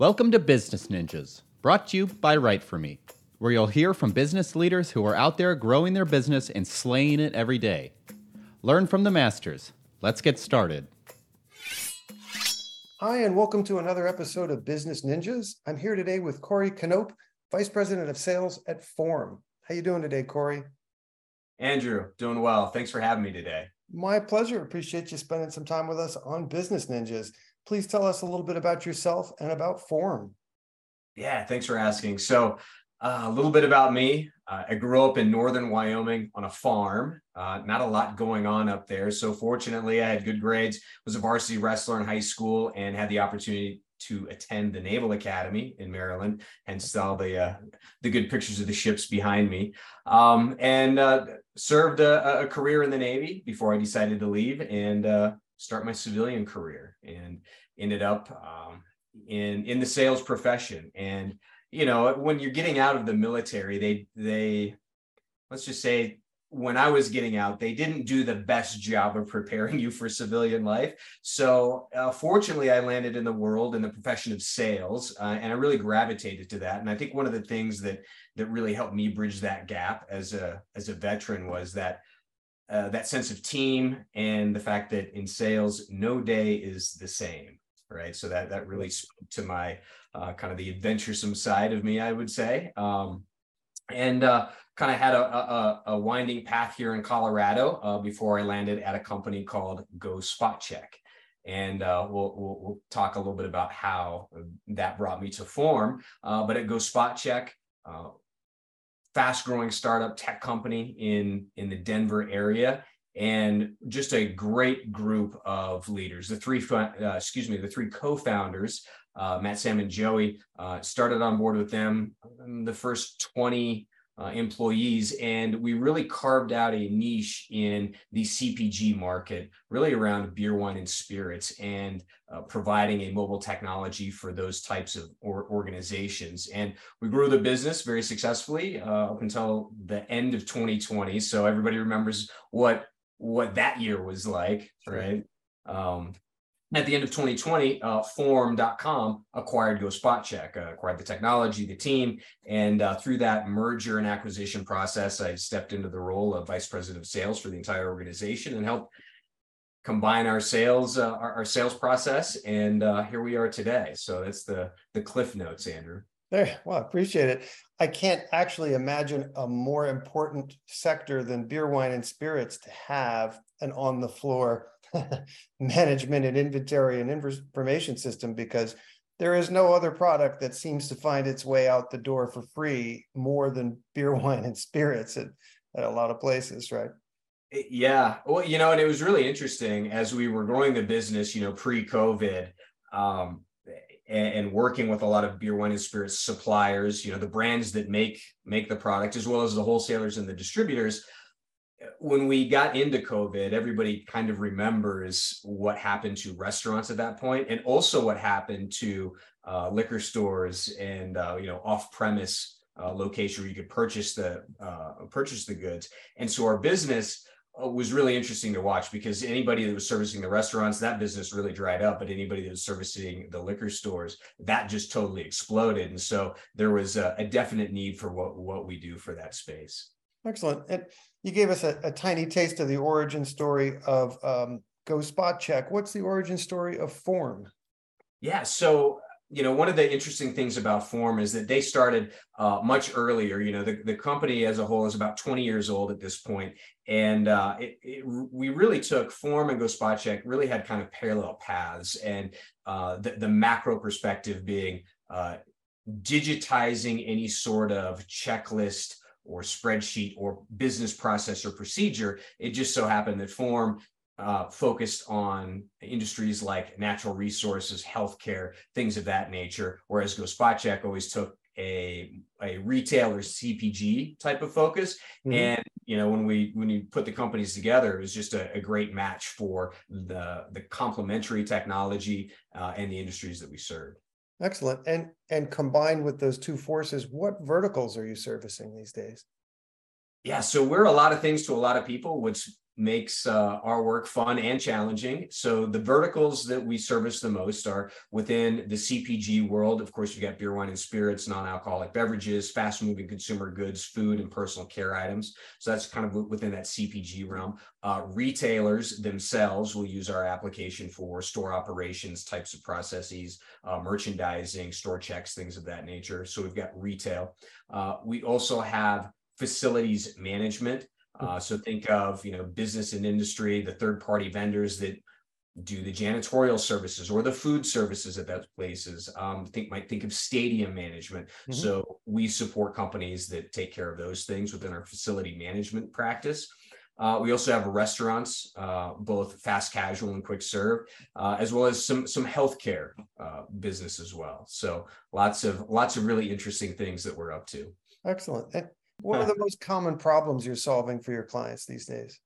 Welcome to Business Ninjas, brought to you by Write For Me, where you'll hear from business leaders who are out there growing their business and slaying it every day. Learn from the masters. Let's get started. Hi, and welcome to another episode of Business Ninjas. I'm here today with Cory Knopp, Vice President of Sales at Form. How you doing today, Cory? Andrew, doing well. Thanks for having me today. My pleasure. Appreciate you spending some time with us on Business Ninjas please tell us a little bit about yourself and about Form. Yeah, thanks for asking. So, uh, a little bit about me. Uh, I grew up in northern Wyoming on a farm. Uh, not a lot going on up there. So, fortunately, I had good grades, was a varsity wrestler in high school, and had the opportunity to attend the Naval Academy in Maryland, hence all the uh, the good pictures of the ships behind me. Um, and uh, served a, a, career in the Navy before I decided to leave and uh, start my civilian career and ended up um, in in the sales profession and you know when you're getting out of the military they they let's just say when I was getting out, they didn't do the best job of preparing you for civilian life. So, uh, fortunately, I landed in the world in the profession of sales, uh, and I really gravitated to that. And I think one of the things that that really helped me bridge that gap as a as a veteran was that uh, that sense of team and the fact that in sales no day is the same right? So that that really spoke to my uh, kind of the adventuresome side of me i would say. Um, and uh, kind of had a, a, a, winding path here in colorado uh, before i landed at a company called go spot check. And uh, we'll, we'll, we'll, talk a little bit about how that brought me to form uh, but at go spot check fast growing startup tech company in in the Denver area and just a great group of leaders. The three, uh, excuse me, the three co-founders, uh, Matt, Sam, and Joey, uh, started on board with them the first 20 uh, employees. And we really carved out a niche in the CPG market, really around beer, wine, and spirits, and uh, providing a mobile technology for those types of or organizations. And we grew the business very successfully uh, up until the end of 2020. So everybody remembers what what that year was like, right? Um, at the end of 2020, uh, Form.com acquired Go Spot Check, uh, acquired the technology, the team, and uh, through that merger and acquisition process, I stepped into the role of vice president of sales for the entire organization and helped combine our sales, uh, our, our, sales process, and uh, here we are today. So that's the the cliff notes, Andrew. There, well, I appreciate it. I can't actually imagine a more important sector than beer, wine, and spirits to have an on the floor management and inventory and information system because there is no other product that seems to find its way out the door for free more than beer, wine, and spirits at, at a lot of places, right? Yeah. Well, you know, and it was really interesting as we were growing the business, you know, pre COVID, um, and, working with a lot of beer, wine, and spirits suppliers, you know, the brands that make make the product, as well as the wholesalers and the distributors when we got into COVID, everybody kind of remembers what happened to restaurants at that point, and also what happened to uh, liquor stores and uh, you know off-premise uh, location where you could purchase the uh, purchase the goods. And so our business uh, was really interesting to watch because anybody that was servicing the restaurants, that business really dried up. But anybody that was servicing the liquor stores, that just totally exploded. And so there was a, a definite need for what what we do for that space. Excellent. And you gave us a, a tiny taste of the origin story of um, Go Spot Check. What's the origin story of Form? Yeah, so you know one of the interesting things about form is that they started uh, much earlier you know the, the company as a whole is about 20 years old at this point and uh, it, it, we really took form and go spot check really had kind of parallel paths and uh, the, the, macro perspective being uh, digitizing any sort of checklist or spreadsheet or business process or procedure. It just so happened that Form uh, focused on industries like natural resources, healthcare, things of that nature, whereas Go Spot Check always took a a retail or CPG type of focus. Mm-hmm. And you know, when we when you put the companies together, it was just a, a great match for the the complementary technology uh, and the industries that we serve. Excellent. And and combined with those two forces, what verticals are you servicing these days? Yeah, so we're a lot of things to a lot of people, which makes uh, our work fun and challenging. So the verticals that we service the most are within the CPG world. Of course, you got beer, wine, and spirits, non-alcoholic beverages, fast-moving consumer goods, food, and personal care items. So that's kind of within that CPG realm. Uh, retailers themselves will use our application for store operations types of processes, uh, merchandising, store checks, things of that nature. So we've got retail. Uh, we also have facilities management. Uh, so think of you know business and industry, the third party vendors that do the janitorial services or the food services at those places. Um, think might think of stadium management. Mm-hmm. So we support companies that take care of those things within our facility management practice. Uh, we also have restaurants, uh, both fast casual and quick serve, uh, as well as some some healthcare uh, business as well. So lots of lots of really interesting things that we're up to. Excellent. And what are the most common problems you're solving for your clients these days?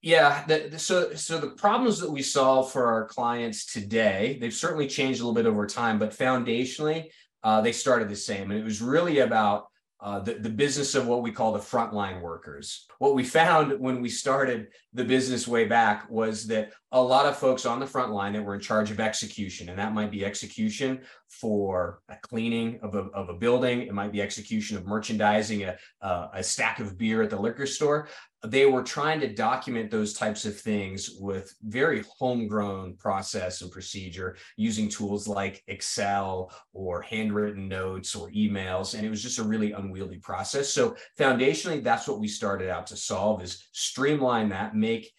Yeah, the, the, so so the problems that we solve for our clients today, they've certainly changed a little bit over time, but foundationally, uh, they started the same, and it was really about uh, the, the business of what we call the frontline workers. What we found when we started the business way back was that a lot of folks on the front line that were in charge of execution, and that might be execution for a cleaning of a, of a building, it might be execution of merchandising a, a, a stack of beer at the liquor store they were trying to document those types of things with very homegrown process and procedure using tools like Excel or handwritten notes or emails. And it was just a really unwieldy process. So foundationally, that's what we started out to solve is streamline that, make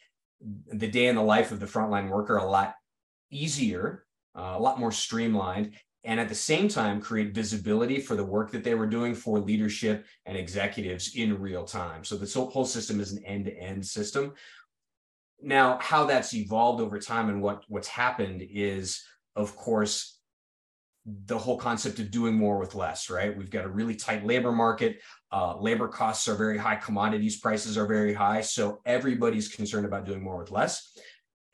the day in the life of the frontline worker a lot easier, uh, a lot more streamlined, and at the same time create visibility for the work that they were doing for leadership and executives in real time. So this whole system is an end-to-end system. Now, how that's evolved over time and what what's happened is, of course, the whole concept of doing more with less, right? We've got a really tight labor market. Uh, labor costs are very high, commodities prices are very high. So everybody's concerned about doing more with less.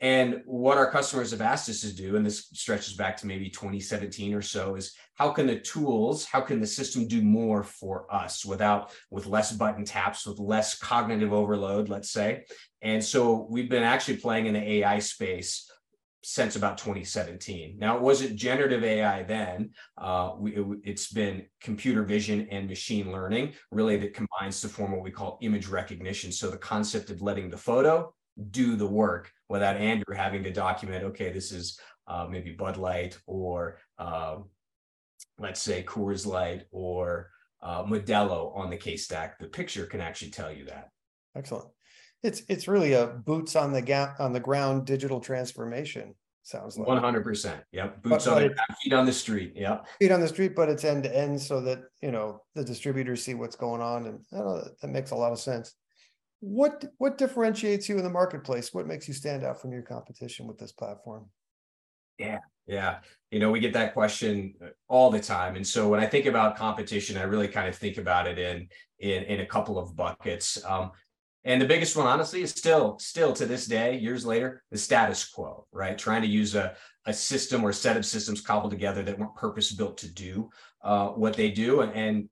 And what our customers have asked us to do, and this stretches back to maybe 2017 or so, is how can the tools, how can the system do more for us without, with less button taps, with less cognitive overload, let's say. And so we've been actually playing in the AI space since about 2017. Now it wasn't generative AI then. Uh, we, it, has been computer vision and machine learning, really that combines to form what we call image recognition. So the concept of letting the photo do the work without Andrew having to document, okay, this is uh, maybe Bud Light or um, let's say Coors Light or uh, Modelo on the case stack. The picture can actually tell you that. Excellent. It's it's really a boots on the gap on the ground digital transformation. Sounds like one hundred percent. Yep, boots but, on the feet on the street. Yep, feet on the street, but it's end to end, so that you know the distributors see what's going on, and that makes a lot of sense. What what differentiates you in the marketplace? What makes you stand out from your competition with this platform? Yeah, yeah. You know, we get that question uh, all the time. And so when I think about competition, I really kind of think about it in in, in a couple of buckets. Um, and the biggest one, honestly, is still, still to this day, years later, the status quo, right? Trying to use a, a system or set of systems cobbled together that weren't purpose built to do uh, what they do. And, and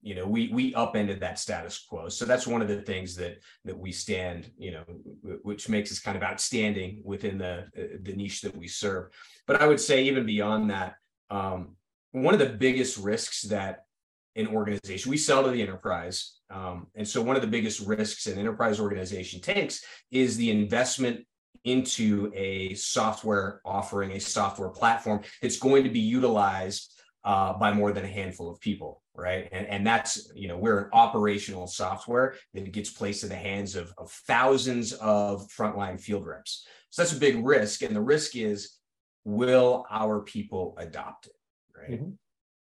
you know we we upended that status quo so that's one of the things that that we stand you know which makes us kind of outstanding within the the niche that we serve but i would say even beyond that um, one of the biggest risks that an organization we sell to the enterprise um, and so one of the biggest risks an enterprise organization takes is the investment into a software offering a software platform that's going to be utilized uh, by more than a handful of people, right? And, and that's, you know, we're an operational software that gets placed in the hands of, of thousands of frontline field reps. So that's a big risk. And the risk is, will our people adopt it, right? Mm-hmm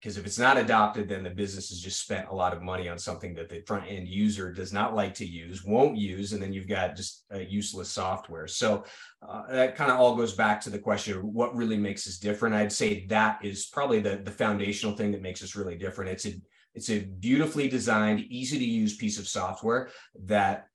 because if it's not adopted then the business has just spent a lot of money on something that the front end user does not like to use won't use and then you've got just a useless software. So uh, that kind of all goes back to the question of what really makes us different. I'd say that is probably the, the foundational thing that makes us really different. It's a it's a beautifully designed easy to use piece of software that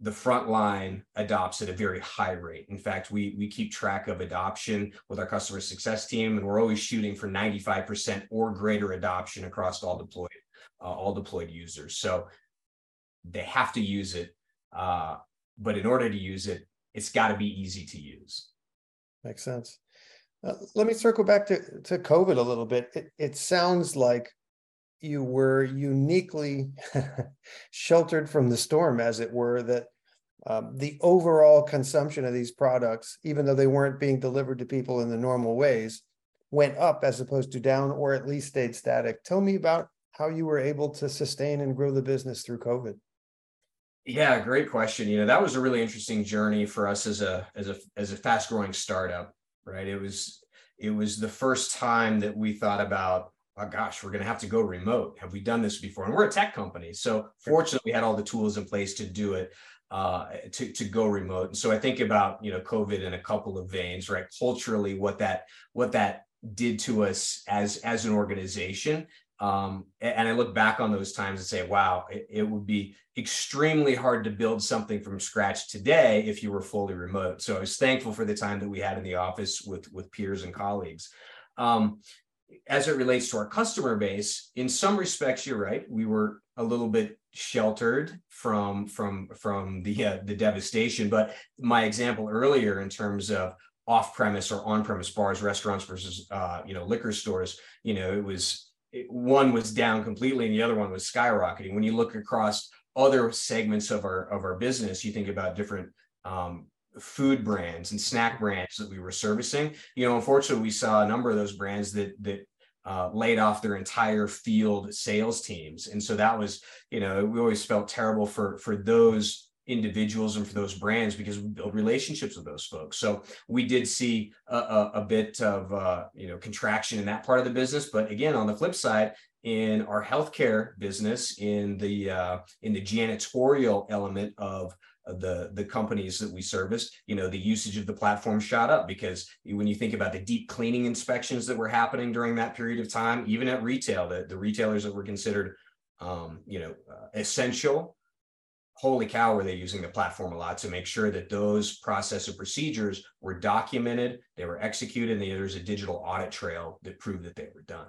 the front line adopts at a very high rate. In fact, we we keep track of adoption with our customer success team, and we're always shooting for 95% or greater adoption across all deployed uh, all deployed users. So they have to use it. Uh, but in order to use it, it's got to be easy to use. Makes sense. Uh, let me circle back to, to COVID a little bit. It, it sounds like you were uniquely sheltered from the storm, as it were, that um, the overall consumption of these products, even though they weren't being delivered to people in the normal ways, went up as opposed to down or at least stayed static. Tell me about how you were able to sustain and grow the business through COVID. Yeah, great question. You know, that was a really interesting journey for us as a as a as a fast growing startup, right? It was it was the first time that we thought about oh gosh, we're going to have to go remote. Have we done this before? And we're a tech company. So fortunately, we had all the tools in place to do it, uh, to, to go remote. And so I think about, you know, COVID in a couple of veins, right? Culturally, what that, what that did to us as, as an organization. Um, and I look back on those times and say, wow, it, it would be extremely hard to build something from scratch today if you were fully remote. So I was thankful for the time that we had in the office with, with peers and colleagues. Um, as it relates to our customer base, in some respects, you're right. We were a little bit sheltered from from from the uh, the devastation. But my example earlier, in terms of off-premise or on-premise bars, restaurants versus uh, you know liquor stores, you know, it was it, one was down completely, and the other one was skyrocketing. When you look across other segments of our of our business, you think about different um, food brands and snack brands that we were servicing. You know, unfortunately, we saw a number of those brands that that uh, laid off their entire field sales teams, and so that was, you know, we always felt terrible for for those individuals and for those brands because we build relationships with those folks. So we did see a, a, a bit of uh, you know contraction in that part of the business, but again, on the flip side, in our healthcare business, in the uh, in the janitorial element of the the companies that we service you know the usage of the platform shot up because when you think about the deep cleaning inspections that were happening during that period of time even at retail the, the retailers that were considered um, you know uh, essential holy cow were they using the platform a lot to make sure that those process and procedures were documented they were executed and there's a digital audit trail that proved that they were done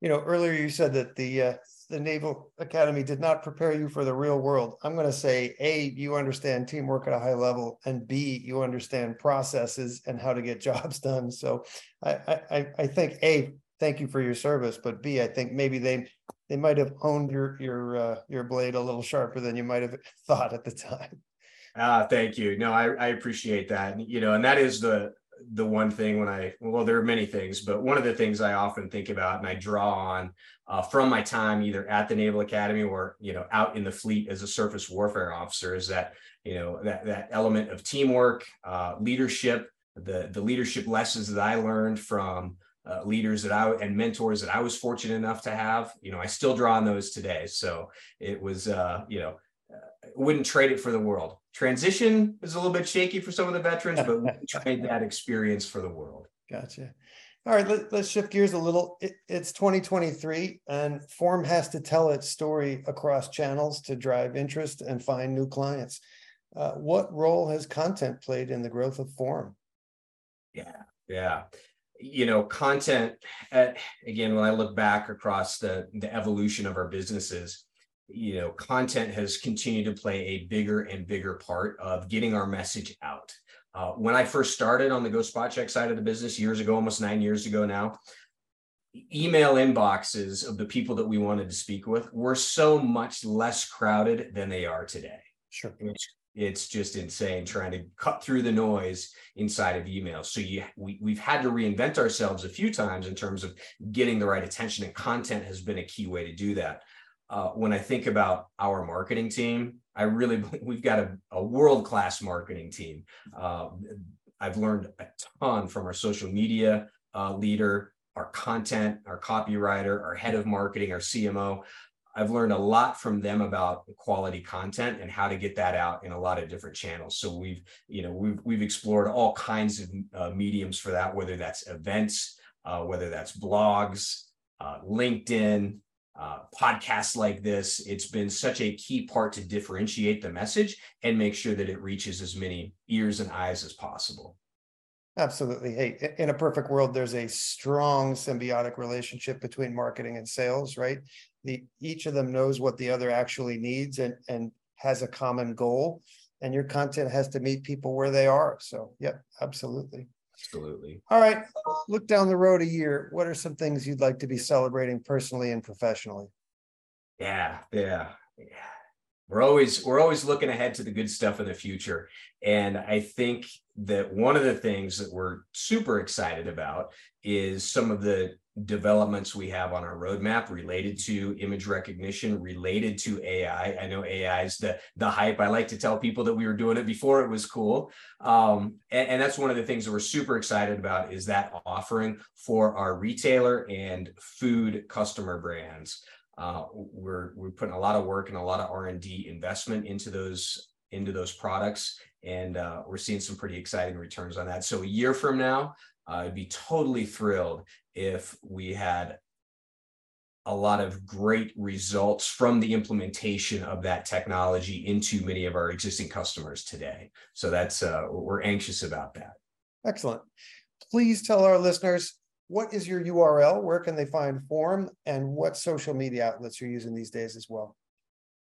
you know earlier you said that the uh, the Naval Academy did not prepare you for the real world. I'm going to say, A, you understand teamwork at a high level, and B, you understand processes and how to get jobs done. So I, I, I think, A, thank you for your service, but B, I think maybe they they might have honed your your uh, your blade a little sharper than you might have thought at the time. Ah, thank you. No, I, I appreciate that. You know, and that is the the one thing when I, well, there are many things, but one of the things I often think about and I draw on uh, from my time either at the Naval Academy or, you know, out in the fleet as a surface warfare officer is that, you know, that, that element of teamwork, uh, leadership, the, the leadership lessons that I learned from uh, leaders that I and mentors that I was fortunate enough to have, you know, I still draw on those today. So it was, uh, you know, wouldn't trade it for the world. Transition is a little bit shaky for some of the veterans, but we trade that experience for the world. Gotcha. All right, let, us shift gears a little. It, it's 2023, and Form has to tell its story across channels to drive interest and find new clients. Uh, what role has content played in the growth of Form? Yeah, yeah. You know, content. At, uh, again, when I look back across the the evolution of our businesses, you know, content has continued to play a bigger and bigger part of getting our message out. Uh, when I first started on the Go Spot Check side of the business years ago, almost nine years ago now, email inboxes of the people that we wanted to speak with were so much less crowded than they are today. Sure. It's, it's just insane trying to cut through the noise inside of emails. So you, we, we've had to reinvent ourselves a few times in terms of getting the right attention and content has been a key way to do that uh, when I think about our marketing team, I really we've got a, a world class marketing team. Uh, I've learned a ton from our social media uh, leader, our content, our copywriter, our head of marketing, our CMO. I've learned a lot from them about quality content and how to get that out in a lot of different channels. So we've, you know, we've we've explored all kinds of uh, mediums for that, whether that's events, uh, whether that's blogs, uh, LinkedIn, uh, podcasts like this, it's been such a key part to differentiate the message and make sure that it reaches as many ears and eyes as possible. Absolutely. Hey, in a perfect world, there's a strong symbiotic relationship between marketing and sales, right? The each of them knows what the other actually needs and and has a common goal and your content has to meet people where they are. So, yep, absolutely. Absolutely. All right. Look down the road a year. What are some things you'd like to be celebrating personally and professionally? Yeah, yeah, yeah. We're always we're always looking ahead to the good stuff in the future. And I think that one of the things that we're super excited about is some of the developments we have on our roadmap related to image recognition, related to AI. I know AI is the the hype. I like to tell people that we were doing it before it was cool, um, and, and that's one of the things that we're super excited about is that offering for our retailer and food customer brands. Uh, we're we're putting a lot of work and a lot of R and D investment into those into those products, and uh, we're seeing some pretty exciting returns on that. So a year from now, I'd be totally thrilled if we had a lot of great results from the implementation of that technology into many of our existing customers today. So that's uh, we're anxious about that. Excellent. Please tell our listeners what is your URL? Where can they find Form and what social media outlets you're using these days as well?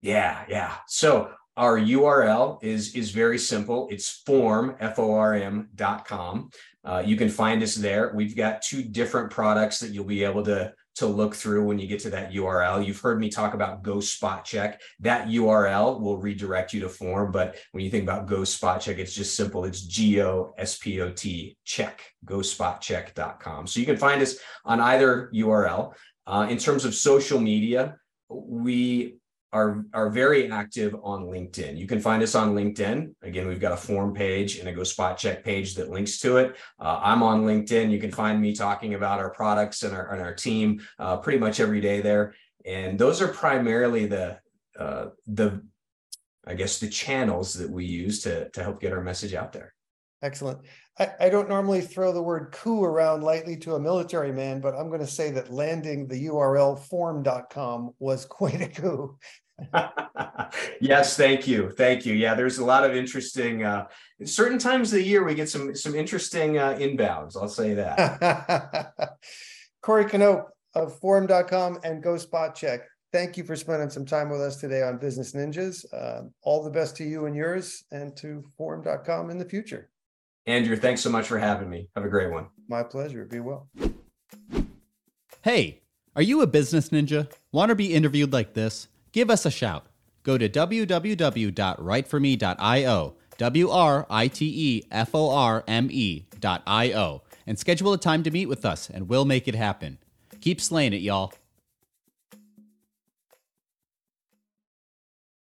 Yeah, yeah. So our URL is is very simple. It's form f o r m dot com. Uh, you can find us there. We've got two different products that you'll be able to to look through when you get to that URL. You've heard me talk about Go Spot Check. That URL will redirect you to form, but when you think about Go Spot Check, it's just simple. It's G O S P O T check, gospotcheck.com. So you can find us on either URL. Uh, in terms of social media, we are, are very active on LinkedIn. You can find us on LinkedIn. Again, we've got a form page and a Go Spot Check page that links to it. Uh, I'm on LinkedIn. You can find me talking about our products and our, and our team uh, pretty much every day there. And those are primarily the uh, the I guess the channels that we use to to help get our message out there. Excellent. I, I don't normally throw the word coup around lightly to a military man, but I'm going to say that landing the URL form.com was quite a coup. yes, thank you. Thank you. Yeah, there's a lot of interesting uh certain times of the year we get some some interesting uh inbounds, I'll say that. Cory Knopp of form.com and Go Spot Check. Thank you for spending some time with us today on Business Ninjas. Uh, all the best to you and yours and to form.com in the future. Andrew, thanks so much for having me. Have a great one. My pleasure. Be well. Hey, are you a business ninja? Want to be interviewed like this? Give us a shout. Go to www.writeforme.io, W R I T E F O R M E.io, and schedule a time to meet with us, and we'll make it happen. Keep slaying it, y'all.